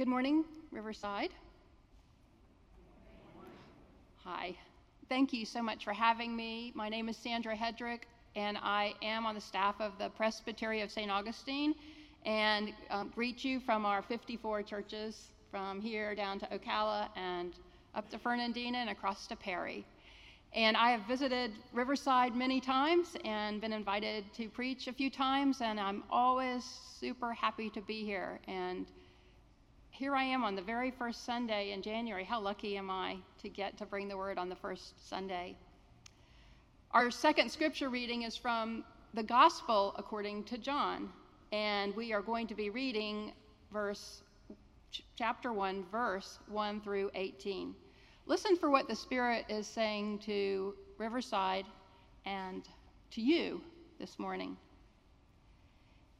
Good morning, Riverside. Hi. Thank you so much for having me. My name is Sandra Hedrick, and I am on the staff of the Presbytery of St. Augustine and um, greet you from our 54 churches from here down to Ocala and up to Fernandina and across to Perry. And I have visited Riverside many times and been invited to preach a few times, and I'm always super happy to be here. And here I am on the very first Sunday in January. How lucky am I to get to bring the word on the first Sunday? Our second scripture reading is from the Gospel according to John, and we are going to be reading verse chapter 1 verse 1 through 18. Listen for what the Spirit is saying to Riverside and to you this morning.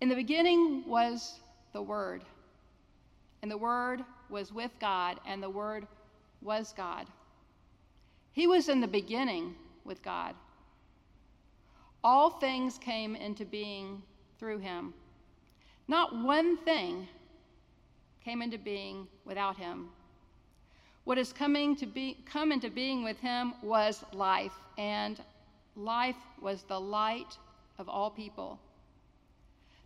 In the beginning was the Word, and the Word was with God, and the Word was God. He was in the beginning with God. All things came into being through him. Not one thing came into being without him. What is coming to be come into being with him was life, and life was the light of all people.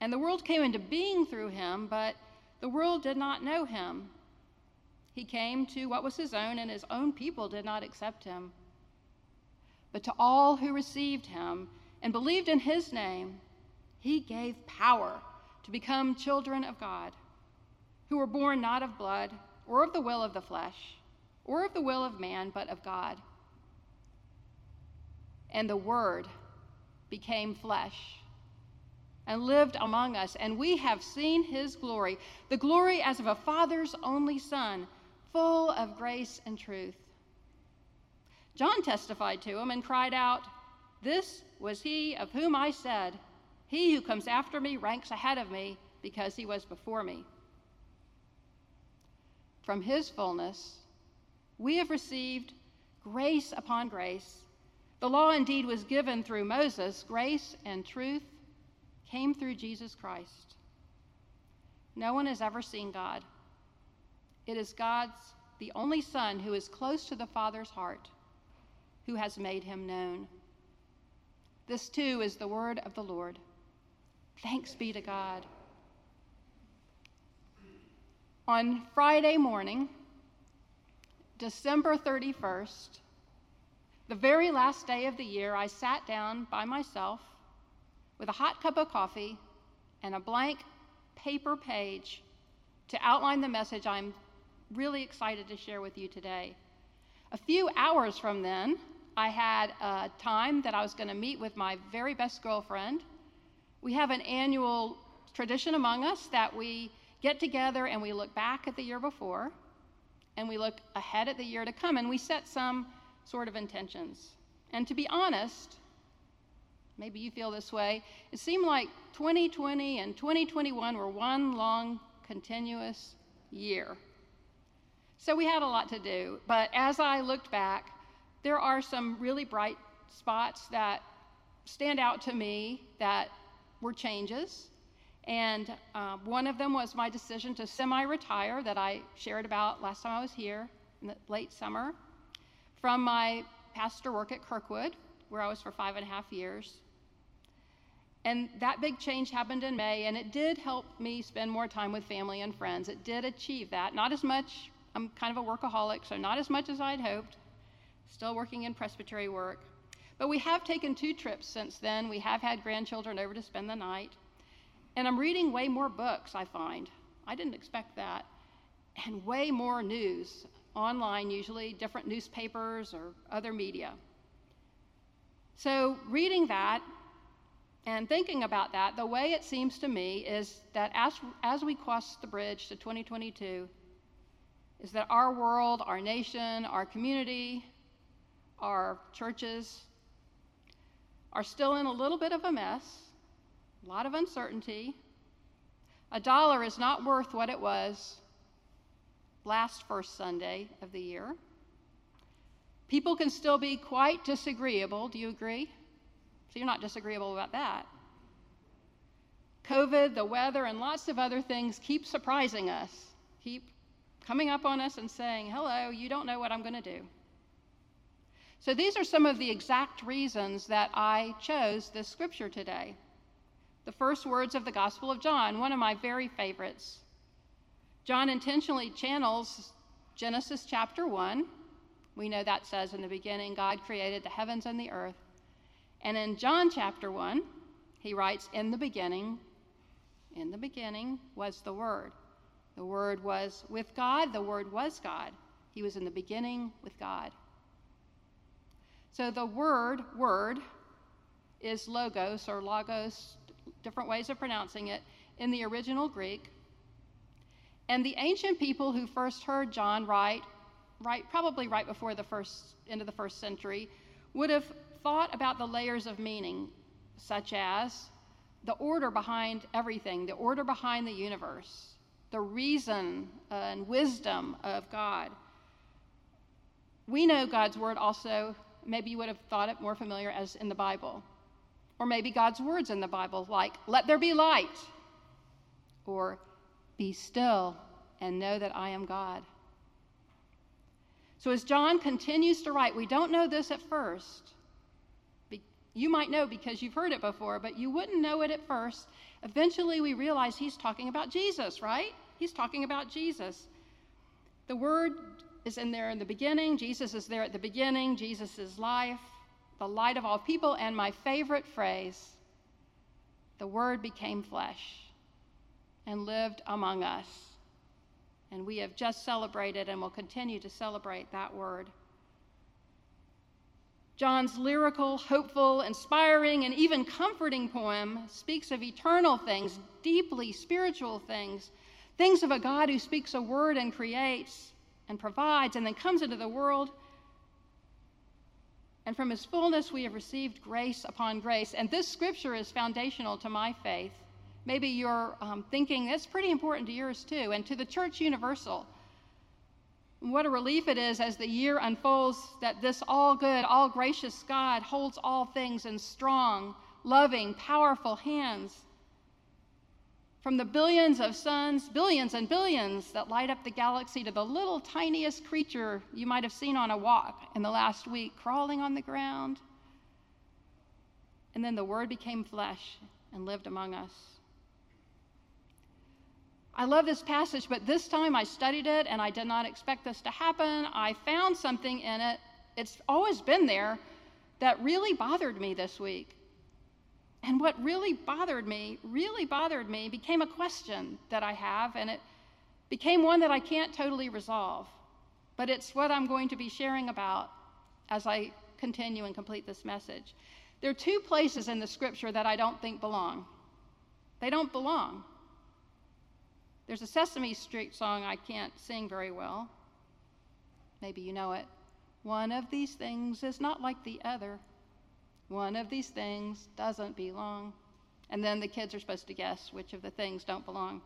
and the world came into being through him, but the world did not know him. He came to what was his own, and his own people did not accept him. But to all who received him and believed in his name, he gave power to become children of God, who were born not of blood or of the will of the flesh or of the will of man, but of God. And the Word became flesh and lived among us, and we have seen his glory, the glory as of a father's only son, full of grace and truth. John testified to him and cried out, This was he of whom I said, He who comes after me ranks ahead of me because he was before me. From his fullness, we have received grace upon grace. The law indeed was given through Moses, grace and truth came through Jesus Christ. No one has ever seen God. It is God's, the only Son, who is close to the Father's heart, who has made him known. This too is the word of the Lord. Thanks be to God. On Friday morning, December 31st, the very last day of the year, I sat down by myself with a hot cup of coffee and a blank paper page to outline the message I'm really excited to share with you today. A few hours from then, I had a time that I was going to meet with my very best girlfriend. We have an annual tradition among us that we get together and we look back at the year before and we look ahead at the year to come and we set some sort of intentions. And to be honest, maybe you feel this way, it seemed like 2020 and 2021 were one long, continuous year. So we had a lot to do. But as I looked back, there are some really bright spots that stand out to me that were changes. And uh, one of them was my decision to semi retire, that I shared about last time I was here in the late summer, from my pastor work at Kirkwood, where I was for five and a half years. And that big change happened in May, and it did help me spend more time with family and friends. It did achieve that. Not as much, I'm kind of a workaholic, so not as much as I'd hoped. Still working in presbytery work. But we have taken two trips since then. We have had grandchildren over to spend the night. And I'm reading way more books, I find. I didn't expect that. And way more news online, usually different newspapers or other media. So, reading that and thinking about that, the way it seems to me is that as, as we cross the bridge to 2022, is that our world, our nation, our community, our churches are still in a little bit of a mess, a lot of uncertainty. A dollar is not worth what it was last first Sunday of the year. People can still be quite disagreeable. Do you agree? So you're not disagreeable about that. COVID, the weather, and lots of other things keep surprising us, keep coming up on us and saying, Hello, you don't know what I'm going to do. So these are some of the exact reasons that I chose this scripture today. The first words of the Gospel of John, one of my very favorites. John intentionally channels Genesis chapter 1. We know that says in the beginning, God created the heavens and the earth. And in John chapter 1, he writes, In the beginning, in the beginning was the Word. The Word was with God, the Word was God. He was in the beginning with God. So the word, word, is logos or logos, different ways of pronouncing it, in the original Greek. And the ancient people who first heard John write, right, probably right before the first end of the first century, would have thought about the layers of meaning, such as the order behind everything, the order behind the universe, the reason and wisdom of God. We know God's word also, maybe you would have thought it more familiar as in the Bible. Or maybe God's words in the Bible, like, let there be light, or be still and know that I am God. So, as John continues to write, we don't know this at first. You might know because you've heard it before, but you wouldn't know it at first. Eventually, we realize he's talking about Jesus, right? He's talking about Jesus. The word is in there in the beginning. Jesus is there at the beginning. Jesus is life, the light of all people. And my favorite phrase the word became flesh and lived among us. And we have just celebrated and will continue to celebrate that word. John's lyrical, hopeful, inspiring, and even comforting poem speaks of eternal things, deeply spiritual things, things of a God who speaks a word and creates and provides and then comes into the world. And from his fullness, we have received grace upon grace. And this scripture is foundational to my faith maybe you're um, thinking that's pretty important to yours too, and to the Church Universal. What a relief it is as the year unfolds that this all good, all gracious God holds all things in strong, loving, powerful hands. From the billions of suns, billions and billions that light up the galaxy, to the little tiniest creature you might have seen on a walk in the last week, crawling on the ground. And then the Word became flesh and lived among us. I love this passage, but this time I studied it and I did not expect this to happen. I found something in it, it's always been there, that really bothered me this week. And what really bothered me, really bothered me, became a question that I have, and it became one that I can't totally resolve. But it's what I'm going to be sharing about as I continue and complete this message. There are two places in the scripture that I don't think belong. They don't belong. There's a Sesame Street song I can't sing very well. Maybe you know it. One of these things is not like the other. One of these things doesn't belong. And then the kids are supposed to guess which of the things don't belong.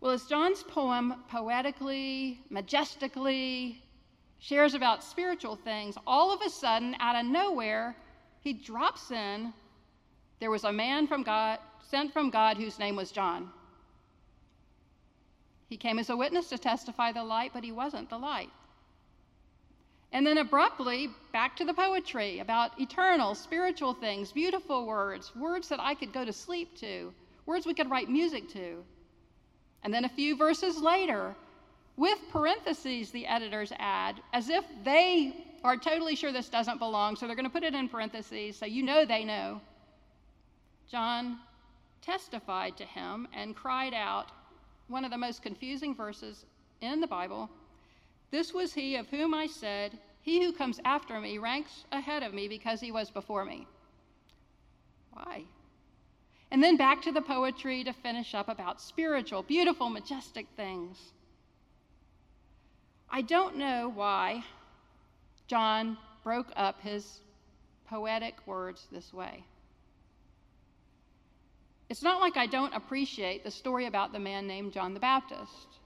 Well, as John's poem poetically, majestically shares about spiritual things, all of a sudden, out of nowhere, he drops in there was a man from God, sent from God whose name was John. He came as a witness to testify the light, but he wasn't the light. And then abruptly, back to the poetry about eternal, spiritual things, beautiful words, words that I could go to sleep to, words we could write music to. And then a few verses later, with parentheses, the editors add, as if they are totally sure this doesn't belong, so they're going to put it in parentheses so you know they know. John testified to him and cried out, one of the most confusing verses in the Bible. This was he of whom I said, He who comes after me ranks ahead of me because he was before me. Why? And then back to the poetry to finish up about spiritual, beautiful, majestic things. I don't know why John broke up his poetic words this way. It's not like I don't appreciate the story about the man named John the Baptist.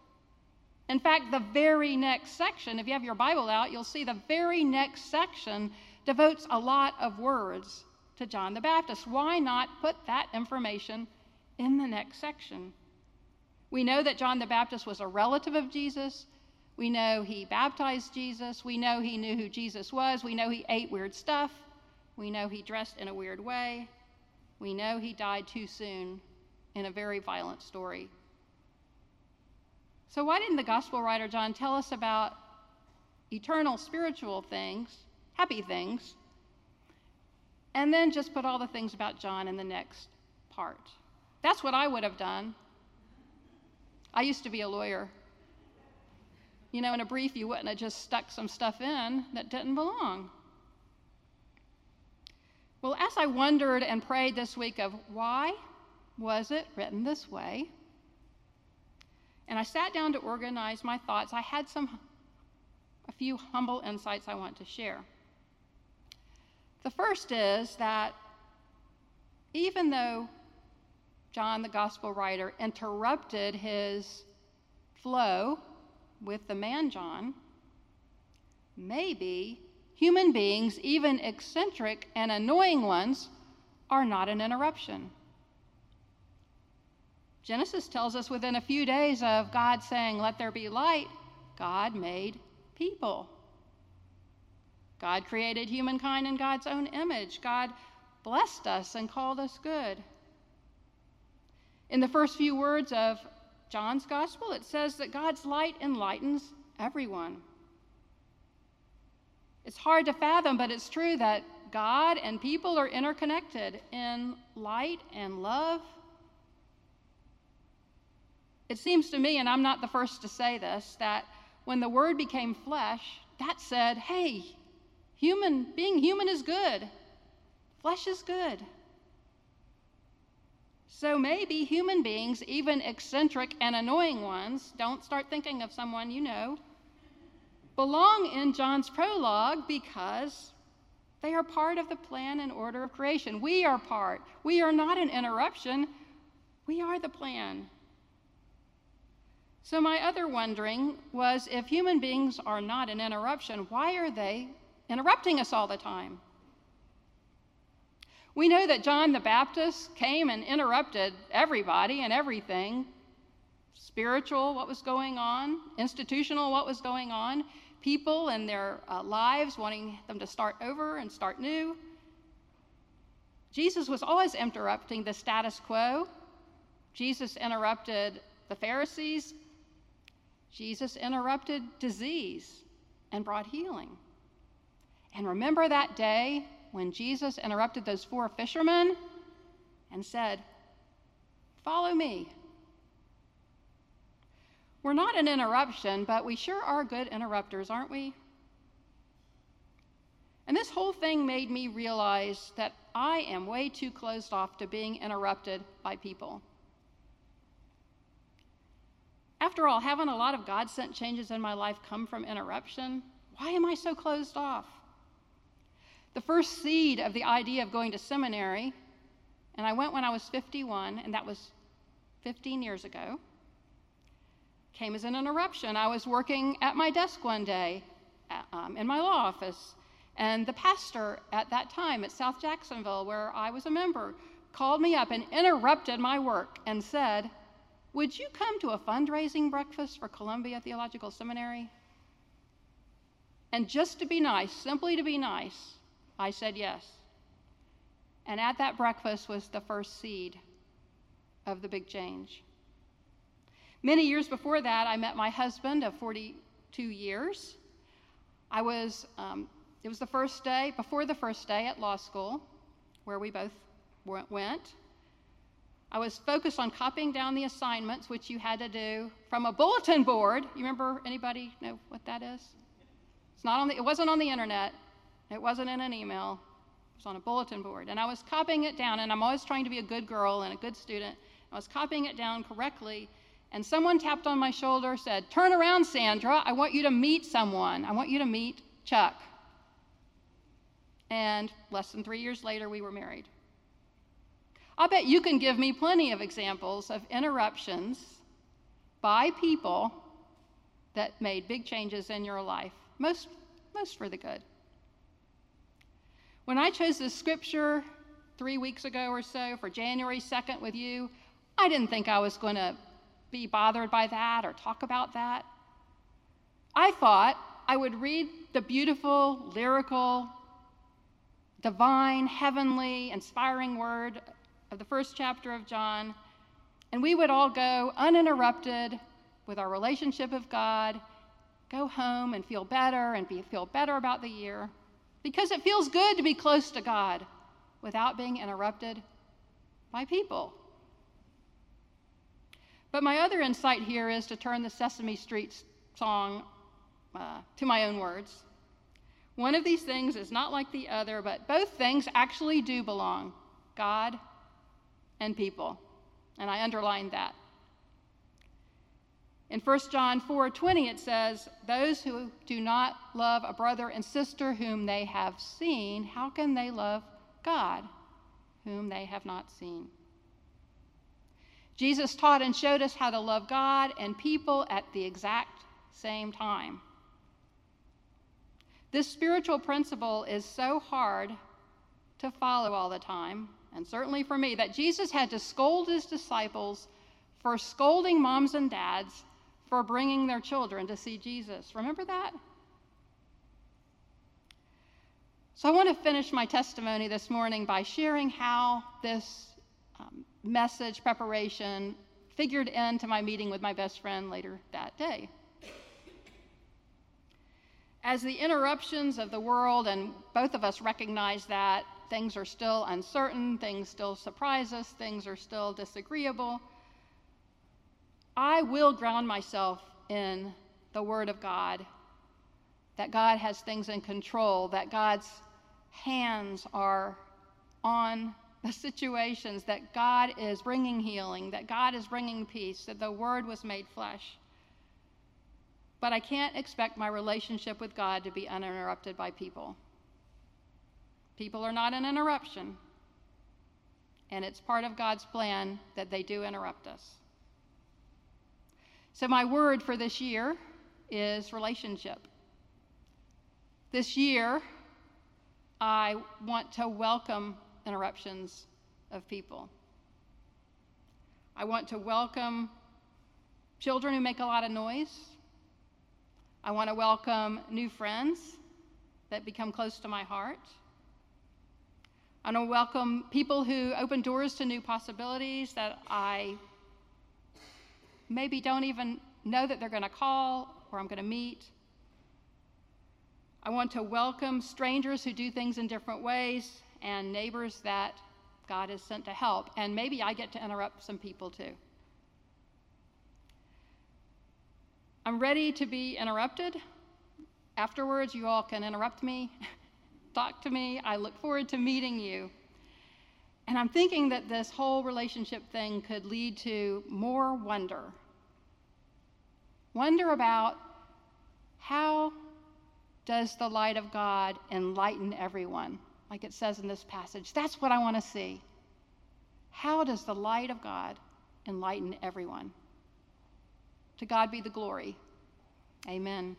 In fact, the very next section, if you have your Bible out, you'll see the very next section devotes a lot of words to John the Baptist. Why not put that information in the next section? We know that John the Baptist was a relative of Jesus. We know he baptized Jesus. We know he knew who Jesus was. We know he ate weird stuff. We know he dressed in a weird way. We know he died too soon in a very violent story. So, why didn't the gospel writer John tell us about eternal spiritual things, happy things, and then just put all the things about John in the next part? That's what I would have done. I used to be a lawyer. You know, in a brief, you wouldn't have just stuck some stuff in that didn't belong. Well, as I wondered and prayed this week of why was it written this way, and I sat down to organize my thoughts. I had some, a few humble insights I want to share. The first is that even though John, the gospel writer, interrupted his flow with the man John, maybe human beings, even eccentric and annoying ones, are not an interruption. Genesis tells us within a few days of God saying, Let there be light, God made people. God created humankind in God's own image. God blessed us and called us good. In the first few words of John's gospel, it says that God's light enlightens everyone. It's hard to fathom, but it's true that God and people are interconnected in light and love it seems to me, and I'm not the first to say this, that when the Word became flesh, that said, hey, human, being human is good. Flesh is good. So maybe human beings, even eccentric and annoying ones, don't start thinking of someone you know, belong in John's prologue because they are part of the plan and order of creation. We are part. We are not an interruption, we are the plan. So, my other wondering was if human beings are not an interruption, why are they interrupting us all the time? We know that John the Baptist came and interrupted everybody and everything spiritual, what was going on, institutional, what was going on, people and their uh, lives wanting them to start over and start new. Jesus was always interrupting the status quo. Jesus interrupted the Pharisees Jesus interrupted disease and brought healing. And remember that day when Jesus interrupted those four fishermen and said, Follow me. We're not an interruption, but we sure are good interrupters, aren't we? And this whole thing made me realize that I am way too closed off to being interrupted by people. After all, haven't a lot of God sent changes in my life come from interruption? Why am I so closed off? The first seed of the idea of going to seminary, and I went when I was 51, and that was 15 years ago, came as an interruption. I was working at my desk one day um, in my law office, and the pastor at that time at South Jacksonville, where I was a member, called me up and interrupted my work and said, would you come to a fundraising breakfast for Columbia Theological Seminary? And just to be nice, simply to be nice, I said yes. And at that breakfast was the first seed of the big change. Many years before that, I met my husband of 42 years. I was, um, it was the first day, before the first day at law school, where we both went. I was focused on copying down the assignments, which you had to do from a bulletin board. You remember anybody know what that is? It's not on the, it wasn't on the internet. It wasn't in an email. It was on a bulletin board. And I was copying it down, and I'm always trying to be a good girl and a good student. I was copying it down correctly, and someone tapped on my shoulder, said, Turn around, Sandra. I want you to meet someone. I want you to meet Chuck. And less than three years later, we were married. I'll bet you can give me plenty of examples of interruptions by people that made big changes in your life, most, most for the good. When I chose this scripture three weeks ago or so for January 2nd with you, I didn't think I was going to be bothered by that or talk about that. I thought I would read the beautiful, lyrical, divine, heavenly, inspiring word of the first chapter of John, and we would all go uninterrupted with our relationship with God, go home and feel better and be, feel better about the year because it feels good to be close to God without being interrupted by people. But my other insight here is to turn the Sesame Street song uh, to my own words. One of these things is not like the other, but both things actually do belong God and people. And I underlined that. In 1 John 4:20 it says, "Those who do not love a brother and sister whom they have seen, how can they love God whom they have not seen?" Jesus taught and showed us how to love God and people at the exact same time. This spiritual principle is so hard to follow all the time, and certainly for me, that Jesus had to scold his disciples for scolding moms and dads for bringing their children to see Jesus. Remember that? So I want to finish my testimony this morning by sharing how this um, message preparation figured into my meeting with my best friend later that day. As the interruptions of the world, and both of us recognize that things are still uncertain, things still surprise us, things are still disagreeable, I will ground myself in the Word of God, that God has things in control, that God's hands are on the situations that God is bringing healing, that God is bringing peace, that the Word was made flesh. But I can't expect my relationship with God to be uninterrupted by people. People are not an interruption, and it's part of God's plan that they do interrupt us. So, my word for this year is relationship. This year, I want to welcome interruptions of people. I want to welcome children who make a lot of noise. I want to welcome new friends that become close to my heart. I want to welcome people who open doors to new possibilities that I maybe don't even know that they're going to call or I'm going to meet. I want to welcome strangers who do things in different ways and neighbors that God has sent to help. And maybe I get to interrupt some people too. I'm ready to be interrupted. Afterwards, you all can interrupt me, talk to me. I look forward to meeting you. And I'm thinking that this whole relationship thing could lead to more wonder. Wonder about how does the light of God enlighten everyone? Like it says in this passage. That's what I want to see. How does the light of God enlighten everyone? To God be the glory. Amen.